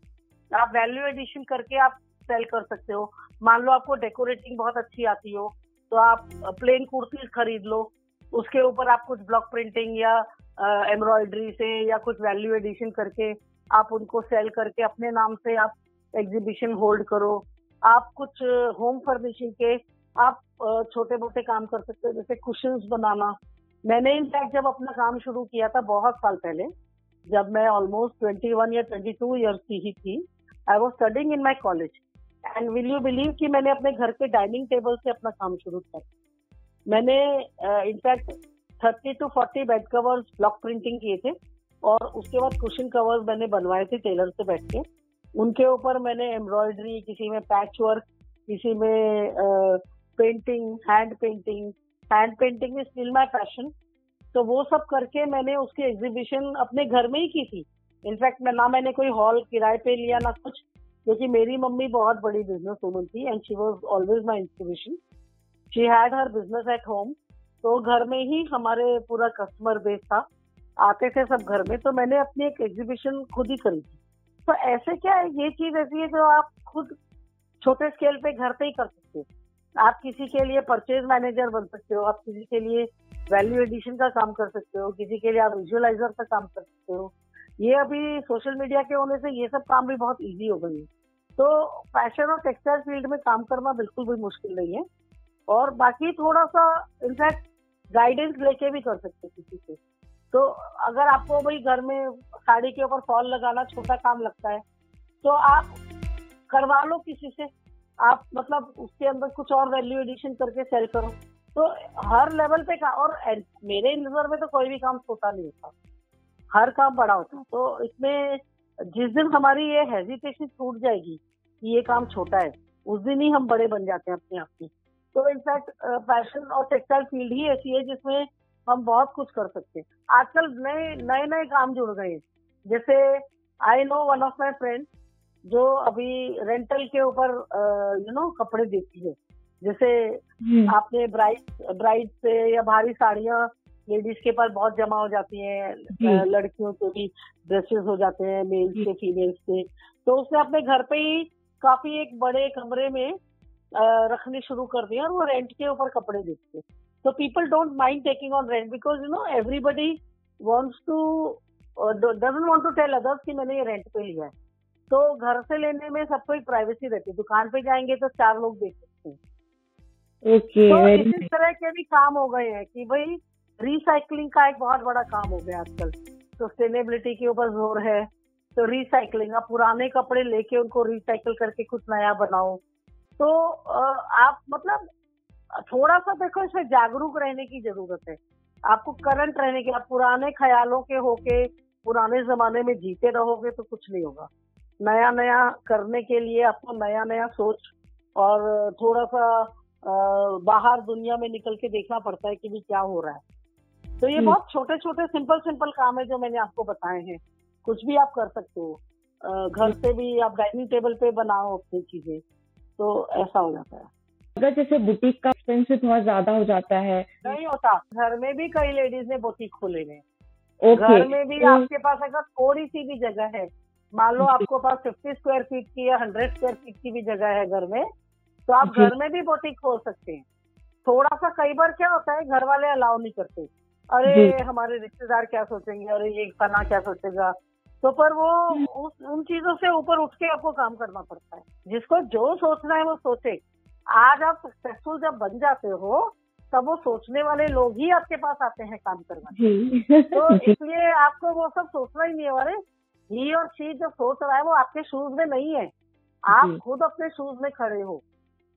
आप वैल्यू एडिशन करके आप सेल कर सकते हो। मान लो आपको डेकोरेटिंग बहुत अच्छी आती हो तो आप प्लेन कुर्ती खरीद लो। उसके ऊपर आप कुछ ब्लॉक प्रिंटिंग या एम्ब्रॉयडरी से या कुछ वैल्यू एडिशन करके आप उनको सेल करके अपने नाम से आप एग्जीबिशन होल्ड करो। आप कुछ होम फर्निशिंग के आप छोटे मोटे काम कर सकते हो, जैसे कुशन बनाना। मैंने इनफैक्ट जब अपना काम शुरू किया था बहुत साल पहले जब मैं ऑलमोस्ट ट्वेंटी वन या ट्वेंटी टू ईयर्स की ही थी I was studying in my college and will you believe कि मैंने अपने घर के डाइनिंग टेबल से अपना काम शुरू किया? मैंने in fact thirty two forty bed covers block printing किए थे और उसके बाद कुशन कवर्स मैंने बनवाए थे टेलर से बैठ के। उनके ऊपर मैंने एम्ब्रॉयडरी किसी में पैच वर्क किसी में painting hand painting hand painting is still my passion तो वो सब करके मैंने उसकी एग्जीबिशन अपने घर में ही की थी। इनफैक्ट मैं ना मैंने कोई हॉल किराए पे लिया, ना कुछ, क्योंकि मेरी मम्मी बहुत बड़ी बिज़नेस वूमन थी and she was always my inspiration she had her business at home तो घर में ही हमारे पूरा कस्टमर बेस था। आते थे सब घर में तो मैंने अपनी एक एग्जीबिशन खुद ही करी थी। तो ऐसे क्या है, ये चीज़ ऐसी है जो आप खुद छोटे स्केल पे घर पे ही कर सकते आप किसी के लिए परचेज मैनेजर बन सकते हो, आप किसी के लिए वैल्यू एडिशन का काम कर सकते हो, किसी के लिए आप विजुअलाइजर का काम कर सकते हो। ये अभी सोशल मीडिया के होने से ये सब काम भी बहुत इजी हो गई है। तो फ़ैशन और टेक्सटाइल फ़ील्ड में काम करना बिल्कुल भी मुश्किल नहीं है और बाकी थोड़ा सा इनफैक्ट गाइडेंस लेके भी कर सकते किसी से। तो अगर आपको भाई घर में साड़ी के ऊपर फॉल लगाना छोटा काम लगता है तो आप करवा लो किसी से। आप मतलब उसके अंदर कुछ और वैल्यू एडिशन करके सेल करो। तो हर लेवल पे का, और मेरे नज़र में तो कोई भी काम छोटा नहीं होता हर काम बड़ा होता है। तो इसमें जिस दिन हमारी ये हेजिटेशन छूट जाएगी कि ये काम छोटा है, उस दिन ही हम बड़े बन जाते हैं अपने आप में। तो इनफैक्ट फ़ैशन और टेक्सटाइल फ़ील्ड ही ऐसी है जिसमें हम बहुत कुछ कर सकते हैं। आजकल नए नए नए काम जुड़ गए जैसे I know one of my friend जो अभी रेंटल के ऊपर यू नो कपड़े देती है। जैसे आपने ब्राइड ब्राइड से या भारी साड़ियाँ लेडीज़ के पास बहुत जमा हो जाती हैं लड़कियों के भी ड्रेसेस हो जाते हैं मेल्स के फीमेल्स के तो उसने अपने घर पे ही काफ़ी एक बड़े कमरे में रखने शुरू कर दिया और वो रेंट के ऊपर कपड़े देते people don't mind taking on rent because you know everybody wants to uh, doesn't want to tell others कि मैंने ये रेंट पे लिया है। तो घर से लेने में सबको एक प्राइवेसी रहती है। दुकान पे जाएँगे तो चार लोग देख सकते हैं। Okay, तो इस तरह के भी काम हो गए हैं कि भाई रिसाइकलिंग का एक बहुत बड़ा काम हो गया आजकल। सस्टेनेबिलिटी के ऊपर ज़ोर है। तो रिसाइकलिंग आप पुराने कपड़े लेके उनको रिसाइकल करके कुछ नया बनाओ। तो आप मतलब थोड़ा सा देखो इसमें जागरूक रहने की ज़रूरत है। आपको करंट रहने की आप पुराने ख्यालों के होके पुराने जमाने में जीते रहोगे तो कुछ नहीं होगा। नया नया करने के लिए आपको नया नया सोच और थोड़ा सा बाहर दुनिया में निकल के देखना पड़ता है कि भी क्या हो रहा है। तो ये बहुत छोटे छोटे सिंपल सिंपल काम है जो मैंने आपको बताए हैं। कुछ भी आप कर सकते हो। घर से भी आप डाइनिंग टेबल पे बनाओ अपनी चीज़ें तो ऐसा हो जाता है। अगर जैसे बुटीक का एक्सपेंसिव बहुत ज़्यादा हो जाता है। नहीं होता। घर में भी कई लेडीज़ ने बुटीक खोले हुए घर में भी तो, आपके पास अगर थोड़ी सी भी जगह है मान लो आपको पास फिफ्टी स्क्वायर फीट की या हंड्रेड स्क्वायर फीट की भी जगह है घर में तो आप घर में भी बुटीक खोल सकते हैं। थोड़ा सा कई बार क्या होता है घर वाले अलाउ नहीं करते। अरे हमारे रिश्तेदार क्या सोचेंगे? अरे ये खाना क्या सोचेगा? तो पर वो उस उन चीज़ों से ऊपर उठ के आपको काम करना पड़ता है। जिसको जो सोचना है वो सोचे। आज आप सक्सेसफुल जब बन जाते हो तब वो सोचने वाले लोग ही आपके पास आते हैं काम करना। तो [laughs] इसलिए आपको वो सब सोचना ही नहीं है। अरे ही और शी जो सोच रहा है वो आपके शूज़ में नहीं है। आप खुद अपने शूज़ में खड़े हो।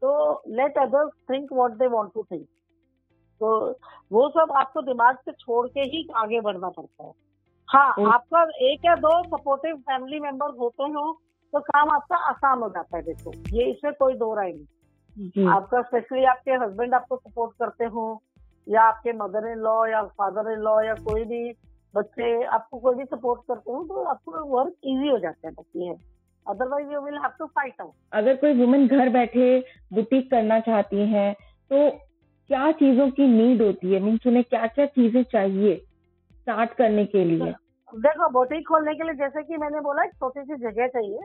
तो let others think what they want to think तो वो सब आपको दिमाग से छोड़ के ही आगे बढ़ना पड़ता है। हाँ आपका एक या दो सपोर्टिव फैमिली मेंबर्स होते हो तो काम आपका आसान हो जाता है देखो। ये इसमें कोई दो राय नहीं। आपका स्पेशली आपके हस्बैंड आपको सपोर्ट करते हो या आपके मदर इन लॉ या फादर इन लॉ या कोई भी बच्चे आपको कोई भी सपोर्ट करते हो तो आपको वर्क इजी हो जाता है बस ये otherwise you will have to fight out अगर कोई वुमेन घर बैठे बुटीक करना चाहती है तो क्या चीज़ों की नीड होती है? मीन्स उन्हें क्या क्या चीज़ें चाहिए स्टार्ट करने के लिए? देखो बुटीक खोलने के लिए जैसे कि मैंने बोला एक छोटी सी जगह चाहिए।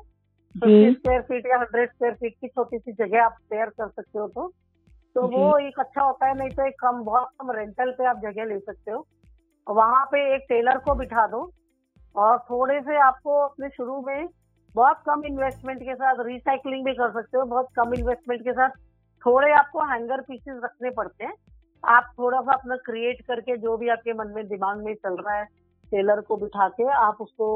फिफ्टी स्क्वायर फीट या हंड्रेड स्क्वायर फीट की छोटी सी जगह आप शेयर कर सकते हो तो। तो वो एक अच्छा होता है नहीं तो एक कम बहुत कम रेंटल पे आप जगह ले सकते हो। वहाँ पे एक टेलर को बिठा दो और थोड़े से आपको अपने शुरू में बहुत कम इन्वेस्टमेंट के साथ रिसाइकलिंग भी कर सकते हो, बहुत कम इन्वेस्टमेंट के साथ थोड़े आपको हैंगर पीसेस रखने पड़ते हैं। आप थोड़ा सा अपना क्रिएट करके जो भी आपके मन में दिमाग में चल रहा है टेलर को बिठा के आप उसको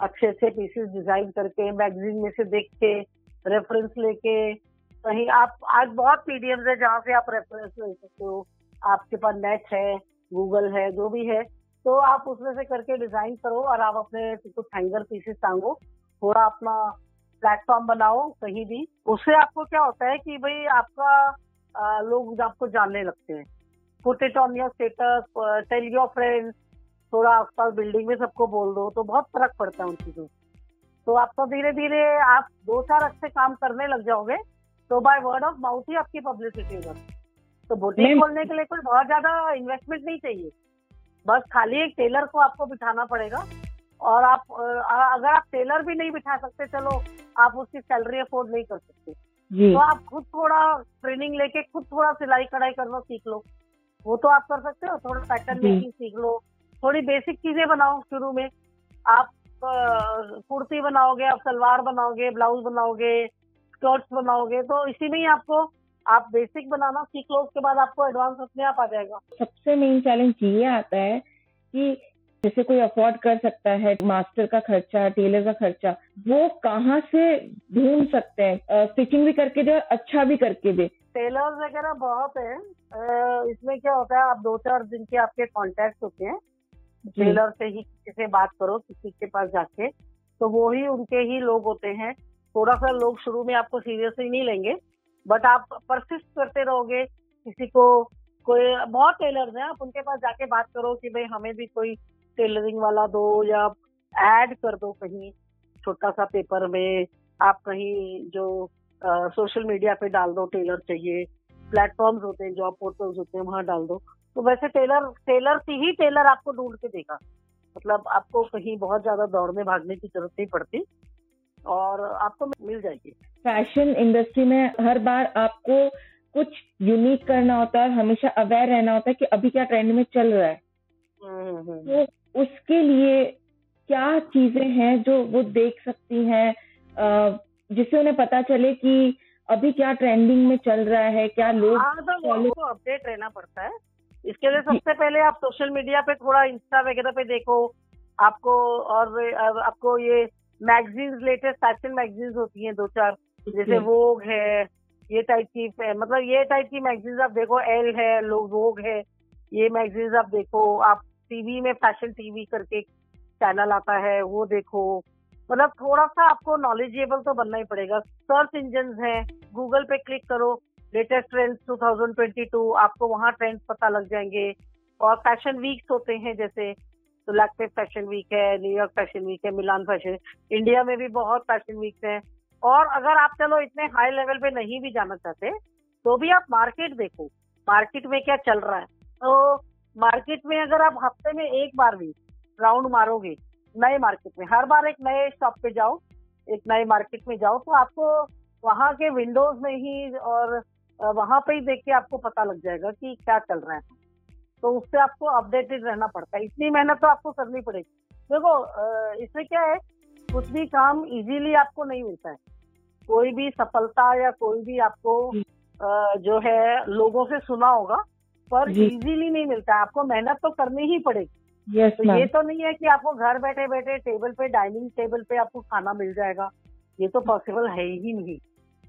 अच्छे अच्छे पीसेस डिज़ाइन करके मैगजीन में से देख के रेफरेंस लेके कहीं आप, आज बहुत पीडीएम है जहाँ से आप रेफरेंस ले सकते हो। आपके पास नेट है गूगल है, जो भी है। तो आप उसमें से करके डिज़ाइन करो और आप अपने कुछ हैंगर पीसेस टांगो। थोड़ा अपना प्लेटफॉर्म बनाओ कहीं भी। उससे आपको क्या होता है कि भाई आपका आ, लोग आपको जानने लगते हैं। Put it on your status tell your friends थोड़ा आसपास बिल्डिंग में सबको बोल दो तो बहुत फ़र्क पड़ता है उन चीज़ों तो आपको धीरे धीरे आप दो चार अच्छे काम करने लग जाओगे तो बाय वर्ड ऑफ़ माउथ ही आपकी पब्लिसिटी हो जाती तो बुटीक खोलने के लिए कोई बहुत ज़्यादा इन्वेस्टमेंट नहीं चाहिए। बस खाली एक टेलर को आपको बिठाना पड़ेगा। और आप अगर आप टेलर भी नहीं बिठा सकते चलो आप उसकी सैलरी अफोर्ड नहीं कर सकते। तो आप खुद थोड़ा ट्रेनिंग लेके खुद थोड़ा सिलाई कढ़ाई करना सीख लो। वो तो आप कर सकते हो थोड़ा पैटर्न मेकिंग सीख लो। थोड़ी बेसिक चीज़ें बनाओ शुरू में। आप कुर्ती बनाओगे आप सलवार बनाओगे ब्लाउज बनाओगे स्कर्ट्स बनाओगे तो इसी में ही आपको आप बेसिक बनाना सीख लो उसके बाद आपको एडवांस अपने आप आ जाएगा। सबसे मेन चैलेंज ये आता है कि जैसे कोई अफोर्ड कर सकता है मास्टर का खर्चा टेलर का खर्चा वो कहाँ से ढूंढ सकते हैं? स्टिचिंग भी करके दे अच्छा भी करके दे। टेलर वगैरह बहुत है। इसमें क्या होता है आप दो चार दिन के आपके कॉन्टेक्ट होते हैं। टेलर से ही किसी से बात करो किसी के पास जाके। तो वो ही उनके ही लोग होते हैं। थोड़ा सा लोग शुरू में आपको सीरियसली नहीं लेंगे। बट आप परसिस्ट करते रहोगे किसी को कोई बहुत टेलर्स हैं आप उनके पास जाके बात करो कि भाई हमें भी कोई टेलरिंग वाला दो या ऐड कर दो कहीं छोटा सा पेपर में। आप कहीं जो आ, सोशल मीडिया पे डाल दो टेलर चाहिए। प्लेटफॉर्म्स होते हैं जॉब पोर्टल्स होते हैं वहाँ डाल दो। तो वैसे टेलर टेलर से ही टेलर आपको ढूंढ के देगा। मतलब आपको कहीं बहुत ज़्यादा दौड़ में भागने की ज़रूरत नहीं पड़ती। और आपको मिल जाएगी। फ़ैशन इंडस्ट्री में हर बार आपको कुछ यूनिक करना होता है हमेशा अवेयर रहना होता है कि अभी क्या ट्रेंड में चल रहा है। हम्म, हम्म, हम्म। तो उसके लिए क्या चीज़ें हैं जो वो देख सकती हैं जिससे उन्हें पता चले कि अभी क्या ट्रेंडिंग में चल रहा है क्या लोग हाँ, तो अपडेट रहना पड़ता है। इसके लिए सबसे पहले आप सोशल मीडिया पे थोड़ा इंस्टा वगैरह पे देखो। आपको और आपको ये मैगजीन्स लेटेस्ट फ़ैशन मैगजीन्स होती हैं दो चार। जैसे वोग है ये टाइप की मतलब ये टाइप की मैगजीन्स आप देखो एल है लोग वोग है ये मैगजीन्स आप देखो आप टीवी में फ़ैशन टीवी करके चैनल आता है वो देखो। मतलब थोड़ा सा आपको नॉलेजेबल तो बनना ही पड़ेगा। सर्च इंजन है गूगल पे क्लिक करो लेटेस्ट ट्रेंड्स 2022 आपको वहाँ ट्रेंड्स पता लग जाएँगे। और फ़ैशन वीक्स होते हैं जैसे तो लैक्टे फ़ैशन वीक है न्यूयॉर्क फ़ैशन वीक है मिलान फ़ैशन इंडिया में भी बहुत फ़ैशन वीक्स हैं। और अगर आप चलो इतने हाई लेवल पे नहीं भी जाना चाहते तो भी आप मार्केट देखो। मार्केट में क्या चल रहा है? तो मार्केट में अगर आप हफ़्ते में एक बार भी राउंड मारोगे, नए मार्केट में, हर बार एक नए शॉप पे जाओ, एक नए मार्केट में जाओ तो आपको वहाँ के विंडोज़ में ही और वहाँ पे ही देख के आपको पता लग जाएगा कि क्या चल रहा है। तो उससे आपको अपडेटेड रहना पड़ता है। इतनी मेहनत तो आपको करनी पड़ेगी। देखो इससे क्या है कुछ भी काम इजीली आपको नहीं मिलता है। कोई भी सफलता या कोई भी आपको जो। है लोगों से सुना होगा पर इजीली नहीं मिलता है। आपको मेहनत तो करनी ही पड़ेगी। Yes, तो ये तो नहीं है कि आपको घर बैठे बैठे टेबल पे डाइनिंग टेबल पे आपको खाना मिल जाएगा। ये तो पॉसिबल है ही नहीं।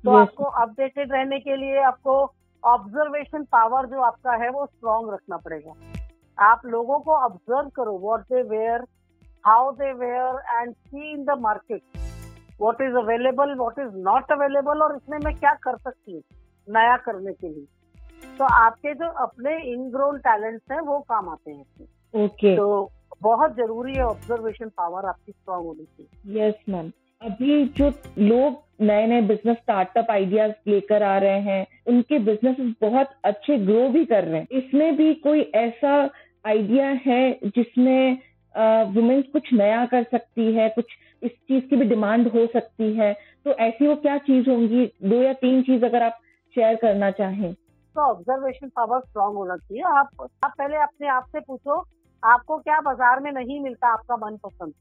तो yes. आपको अपडेटेड रहने के लिए आपको ऑब्जर्वेशन पावर जो आपका है वो स्ट्रॉन्ग रखना पड़ेगा। आप लोगों को ऑब्ज़र्व करो what they wear how they wear and see in the market what is available what is not available और इसमें मैं क्या कर सकती हूँ? नया करने के लिए। तो आपके जो अपने इनग्रोन टैलेंट्स हैं वो काम आते हैं ओके okay. तो बहुत ज़रूरी है ऑब्जर्वेशन पावर आपकी स्ट्रॉन्ग होनी चाहिए यस मैम अभी जो लोग नए नए बिज़नेस स्टार्टअप आइडियाज़ लेकर आ रहे हैं उनके बिज़नेस बहुत अच्छे ग्रो भी कर रहे हैं। इसमें भी कोई ऐसा आइडिया है जिसमें वुमेन्स कुछ नया कर सकती है कुछ इस चीज़ की भी डिमांड हो सकती है तो ऐसी वो क्या चीज़ होंगी? दो या तीन चीज़ अगर आप शेयर करना चाहें। तो ऑब्जर्वेशन पावर स्ट्रांग होना चाहिए। आप आप पहले अपने आप से पूछो आपको क्या बाज़ार में नहीं मिलता आपका मनपसंद?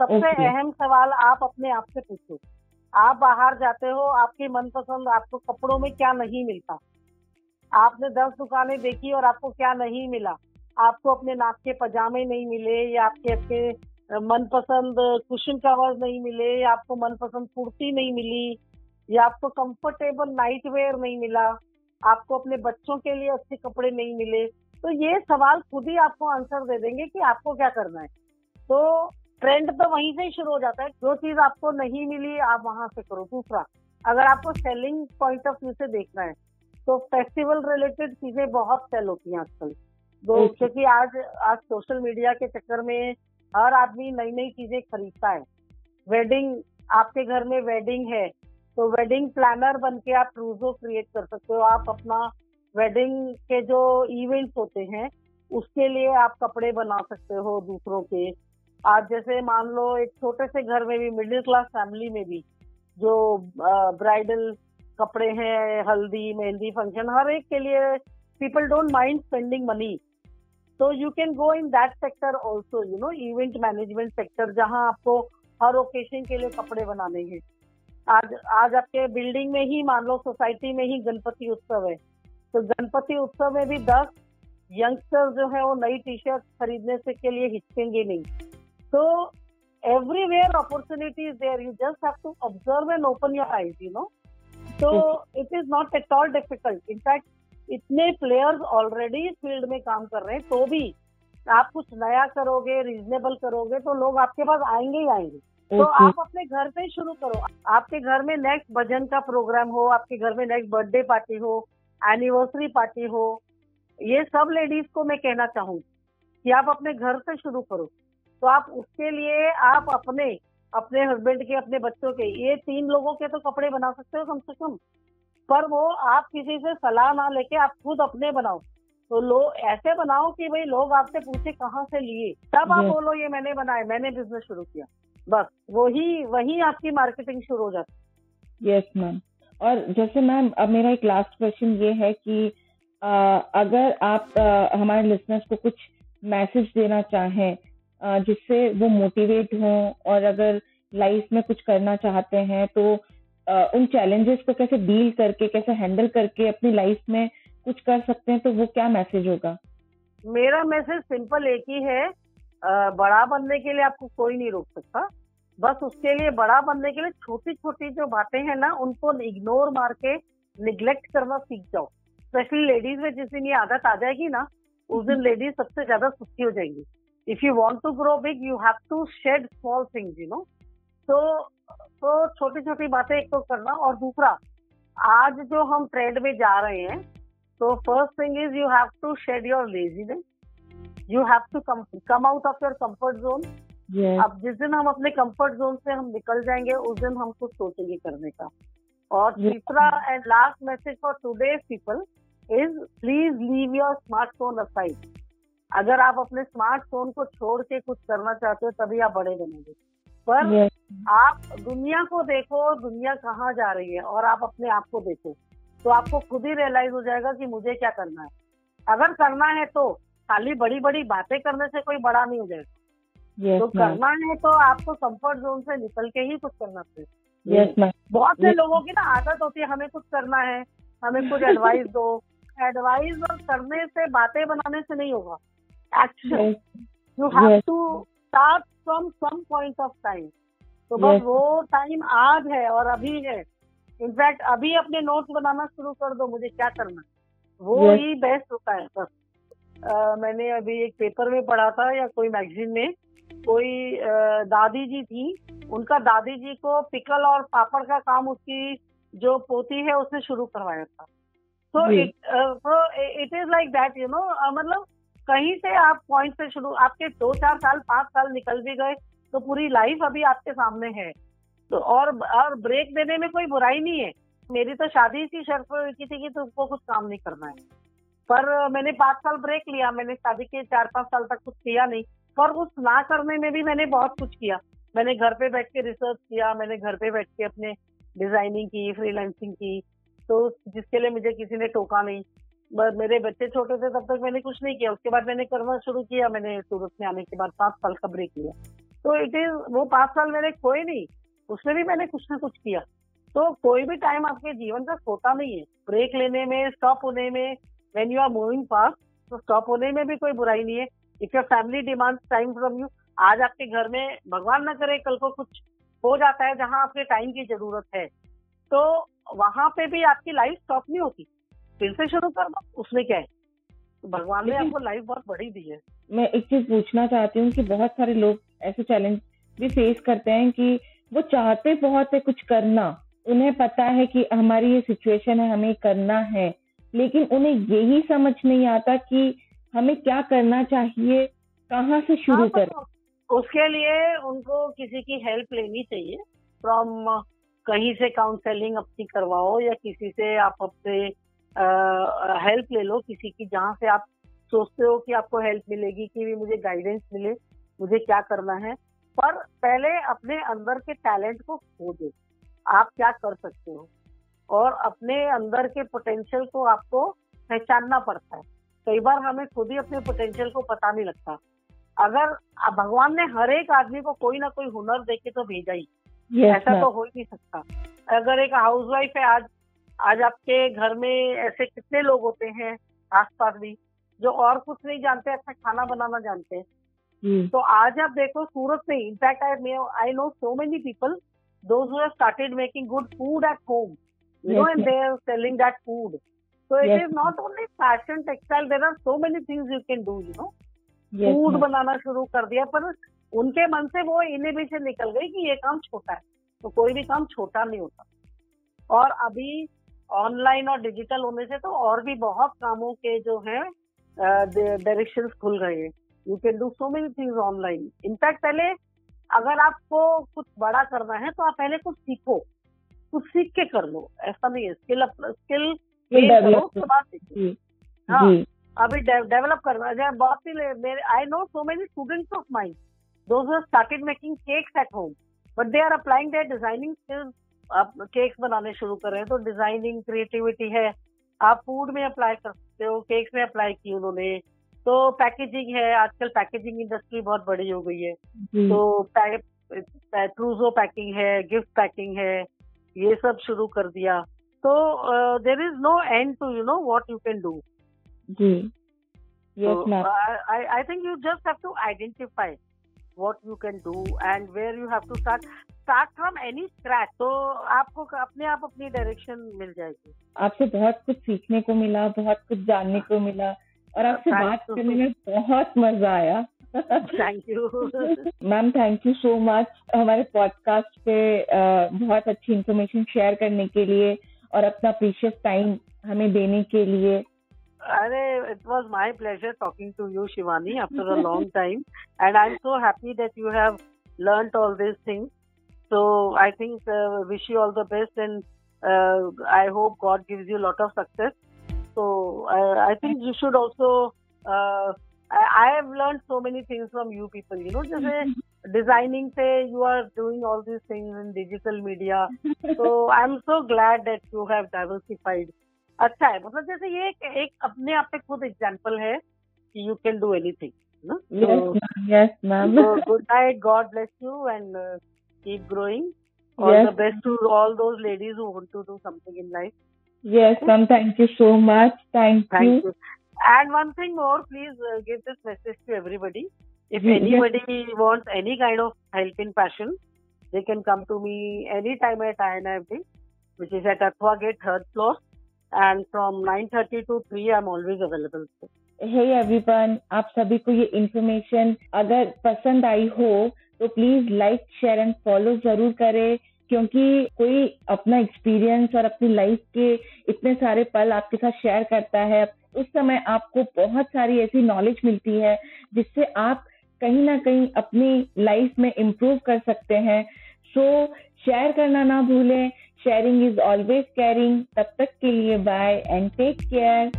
सबसे okay. अहम सवाल आप अपने आप से पूछो। आप बाहर जाते हो आपकी मनपसंद आपको कपड़ों में क्या नहीं मिलता? आपने दस दुकानें देखी और आपको क्या नहीं मिला? आपको अपने नाक के पजामे नहीं मिले, या आपके अपने मनपसंद कुशन कवर नहीं मिले, या आपको मनपसंद कुर्ती नहीं मिली, या आपको कंफर्टेबल नाइट वेयर नहीं मिला, आपको अपने बच्चों के लिए अच्छे कपड़े नहीं मिले तो ये सवाल खुद ही आपको आंसर दे देंगे कि आपको क्या करना है। तो ट्रेंड तो वहीं से ही शुरू हो जाता है, जो चीज़ आपको नहीं मिली, आप वहाँ से करो। दूसरा, अगर आपको सेलिंग पॉइंट ऑफ़ व्यू से देखना है तो फेस्टिवल रिलेटेड चीज़ें बहुत सेल होती हैं आजकल। तो क्योंकि आज आज सोशल मीडिया के चक्कर में हर आदमी नई नई चीज़ें खरीदता है। वेडिंग आपके घर में वेडिंग है तो वेडिंग प्लानर बन के आप क्रूजो क्रिएट कर सकते हो। आप अपना वेडिंग के जो इवेंट्स होते हैं उसके लिए आप कपड़े बना सकते हो दूसरों के। आज जैसे मान लो एक छोटे से घर में भी मिडिल क्लास फैमिली में भी जो ब्राइडल कपड़े हैं हल्दी मेहंदी फ़ंक्शन हर एक के लिए people don't mind spending money तो you can go in that sector also you know event management sector जहाँ आपको हर ओकेशन के लिए कपड़े बनाने हैं आज आज आपके बिल्डिंग में ही मान लो सोसाइटी में ही गणपति उत्सव है तो गणपति उत्सव में भी दस यंगस्टर जो है वो नई टी शर्ट खरीदने से के लिए हिचकेंगे नहीं तो everywhere opportunity is there. You just have to observe and open your eyes, you know. So okay. it is not at all difficult. इतने प्लेयर्स ऑलरेडी फ़ील्ड में काम कर रहे हैं तो भी आप कुछ नया करोगे रीजनेबल करोगे तो लोग आपके पास आएँगे ही आएँगे। तो आप अपने घर से शुरू करो। आपके घर में नेक्स्ट भजन का प्रोग्राम हो आपके घर में नेक्स्ट बर्थडे पार्टी हो एनिवर्सरी पार्टी हो ये सब लेडीज़ को मैं कहना चाहूँगी कि आप अपने घर से शुरू करो। तो आप उसके लिए आप अपने अपने हस्बैंड के अपने बच्चों के ये तीन लोगों के तो कपड़े बना सकते हो कम से कम। पर वो आप किसी से सलाह ना लेके आप खुद अपने बनाओ। तो लोग ऐसे बनाओ कि भाई लोग आपसे पूछे कहाँ से लिए। तब आप बोलो ये मैंने बनाए मैंने बिज़नेस शुरू किया। बस वही वही आपकी मार्केटिंग शुरू हो जाती। यस मैम और जैसे मैम अब मेरा एक लास्ट क्वेश्चन ये है कि आ, अगर आप आ, हमारे लिसनर्स को कुछ मैसेज देना चाहें जिससे वो मोटिवेट हों और अगर लाइफ में कुछ करना चाहते हैं तो उन चैलेंजेस को कैसे डील करके कैसे हैंडल करके अपनी लाइफ में कुछ कर सकते हैं तो वो क्या मैसेज होगा? मेरा मैसेज सिंपल एक ही है। बड़ा बनने के लिए आपको कोई नहीं रोक सकता। बस उसके लिए बड़ा बनने के लिए छोटी छोटी जो बातें हैं ना उनको इग्नोर मार के निग्लेक्ट करना सीख जाओ। स्पेशली लेडीज़ में जिस दिन ये आदत आ जाएगी ना उस दिन लेडीज़ सबसे ज़्यादा सुखी हो जाएँगी। If you want to grow big you have to shed small things you know तो तो छोटी छोटी बातें एक तो करना और दूसरा आज जो हम ट्रेंड में जा रहे हैं तो first thing is you have to shed your laziness you have to come out of your comfort zone अब जिस दिन हम अपने कंफर्ट जोन से हम निकल जाएँगे उस दिन हम कुछ सोचेंगे करने का। और तीसरा and last message for today people is please leave your smartphone aside अगर आप अपने स्मार्टफ़ोन को छोड़ के कुछ करना चाहते हो तभी आप बड़े बनेंगे। पर yes. आप दुनिया को देखो दुनिया कहाँ जा रही है और आप अपने आप को देखो। तो आपको खुद ही रियलाइज़ हो जाएगा कि मुझे क्या करना है। अगर करना है तो खाली बड़ी बड़ी बातें करने से कोई बड़ा नहीं हो जाएगा। Yes, तो करना है तो आपको कंफर्ट जोन से निकल के ही कुछ करना चाहिए। Yes, बहुत से yes. लोगों की ना आदत होती है हमें कुछ करना है हमें [laughs] कुछ एडवाइस दो। एडवाइस और करने से बातें बनाने से नहीं होगा। Action you have to start from some point of time तो बस वो टाइम आज है और अभी है। इनफैक्ट अभी अपने नोट्स बनाना शुरू कर दो मुझे क्या करना वो yes. ही बेस्ट होता है बस। uh, मैंने अभी एक पेपर में पढ़ा था या कोई मैगजीन में कोई uh, दादी जी थी उनका दादी जी को पिकल और पापड़ का काम उसकी जो पोती है उसने शुरू करवाया था। तो it it is like that you know मतलब कहीं से आप पॉइंट से शुरू, आपके दो चार साल, पाँच साल निकल भी गए तो पूरी लाइफ अभी आपके सामने है। तो और और ब्रेक देने में कोई बुराई नहीं है। मेरी तो शादी इसी शर्त की थी कि तुमको कुछ काम नहीं करना है। पर मैंने पाँच साल ब्रेक लिया, मैंने शादी के चार पाँच साल तक कुछ किया नहीं। पर उस ना करने में भी मैंने बहुत कुछ किया। मैंने घर पे बैठ के रिसर्च किया, मैंने घर पे बैठ के अपने डिज़ाइनिंग की फ्रीलांसिंग की तो जिसके लिए मुझे किसी ने टोका नहीं। मेरे बच्चे छोटे थे तब तक मैंने कुछ नहीं किया। उसके बाद मैंने करना शुरू किया, मैंने सूरत में आने के बाद पाँच साल का ब्रेक लिया। तो इट इज़ वो पाँच साल मैंने खोए नहीं, उसमें भी मैंने कुछ ना कुछ किया। तो कोई भी टाइम आपके जीवन का खोता नहीं है। ब्रेक लेने में स्टॉप होने में when you are moving fast तो स्टॉप होने में भी कोई बुराई नहीं है। If your family demand time from you आज आपके घर में भगवान ना करे, कल को कुछ हो जाता है जहाँ आपके टाइम की ज़रूरत है। तो वहाँ पे भी आपकी लाइफ स्टॉप नहीं होती। फिर से शुरू कर दो उसमें क्या है? तो भगवान ने आपको लाइफ बहुत बड़ी दी है। मैं एक चीज़ पूछना चाहती हूँ कि बहुत सारे लोग ऐसे चैलेंज भी फेस करते हैं कि वो चाहते बहुत है कुछ करना। उन्हें पता है कि हमारी ये सिचुएशन है हमें करना है। लेकिन उन्हें यही समझ नहीं आता कि हमें क्या करना चाहिए कहाँ से शुरू हाँ, करें? तो उसके लिए उनको किसी की हेल्प लेनी चाहिए। फ्रॉम कहीं से काउंसलिंग अपनी करवाओ या किसी से आप अपने हेल्प ले लो किसी की जहाँ से आप सोचते हो कि आपको हेल्प मिलेगी कि भी मुझे गाइडेंस मिले मुझे क्या करना है। पर पहले अपने अंदर के टैलेंट को खोजो आप क्या कर सकते हो? और अपने अंदर के पोटेंशियल को आपको पहचानना पड़ता है। कई बार हमें खुद ही अपने पोटेंशियल को पता नहीं लगता। अगर भगवान ने हर एक आदमी को कोई ना कोई हुनर देके तो भेजा ही। Yes, ऐसा तो हो ही नहीं सकता। अगर एक हाउसवाइफ है आज आज आपके घर में ऐसे कितने लोग होते हैं आसपास भी जो और कुछ नहीं जानते अच्छा खाना बनाना जानते हैं। hmm. तो आज आप देखो सूरत में in fact I I know so many people who started making good food at home you know and they are selling that food so it yes. is not only fashion textile there are so many things you can do you know. Food yes, बनाना शुरू कर दिया पर उनके मन से वो inhibition निकल गई कि ये काम छोटा है। तो कोई भी काम छोटा नहीं होता। और अभी ऑनलाइन और डिजिटल होने से तो और भी बहुत कामों के जो है डायरेक्शन खुल गए हैं। You can do so many things online in fact पहले अगर आपको कुछ बड़ा करना है तो आप पहले कुछ सीखो। कुछ सीख के कर लो। ऐसा नहीं है। स्किल स्किल करो उसके बाद सीखो। हाँ अभी डेवलप करना है। बहुत ही मेरे I know so many students of mind those started making cakes at home but they are applying their designing skills आप केक्स बनाने शुरू कर रहे हैं तो डिज़ाइनिंग क्रिएटिविटी है। आप फ़ूड में अप्लाई कर सकते हो केक्स में अप्लाई की उन्होंने। तो पैकेजिंग है आजकल पैकेजिंग इंडस्ट्री बहुत बड़ी हो गई है। तो ट्रूजो पैकिंग है गिफ्ट पैकिंग है ये सब शुरू कर दिया। तो there is no end to you know what you can do I think you just have to identify what you can do and where you have to start. Start from any scratch तो आपको अपने आप अपनी direction मिल जाएगी आपसे बहुत कुछ सीखने को मिला बहुत कुछ जानने को मिला और आपसे बात करने में बहुत मज़ा आया thank you ma'am thank you so much हमारे पॉडकास्ट पे बहुत अच्छी इन्फॉर्मेशन शेयर करने के लिए और अपना प्रीशियस टाइम हमें देने के लिए Are, it was my pleasure talking to you, Shivani, after a long time. And I'm so happy that you have learned all these things. So I think uh, wish you all the best and I hope God gives you a lot of success. So I think you should also. I have learned so many things from you people. You know, just [laughs] designing say you are doing all these things in digital media. [laughs] So I'm so glad that you have diversified. अच्छा है मतलब जैसे ये एक, एक अपने आप पे खुद एग्जाम्पल है कि you can do anything yes ma'am so good night god bless you and uh, keep growing all yes. the best to all those ladies who want to do something in life yes ma'am thank you so much thank, thank you. you. and one thing more please uh, give this message to everybody if yes. anybody wants any kind of help in fashion they can come to me anytime at INFD which is at Athwa Gate third floor and from 9:30 to 3 I'm always available. Hey everyone, आप सभी को ये information अगर पसंद आई हो तो please like share and follow ज़रूर करें क्योंकि कोई अपना एक्सपीरियंस और अपनी लाइफ के इतने सारे पल आपके साथ शेयर करता है उस समय आपको बहुत सारी ऐसी नॉलेज मिलती है जिससे आप कहीं ना कहीं अपनी लाइफ में इम्प्रूव कर सकते हैं। सो so, शेयर करना ना भूलें शेयरिंग इज़ ऑलवेज केयरिंग तब तक के लिए बाय एंड टेक केयर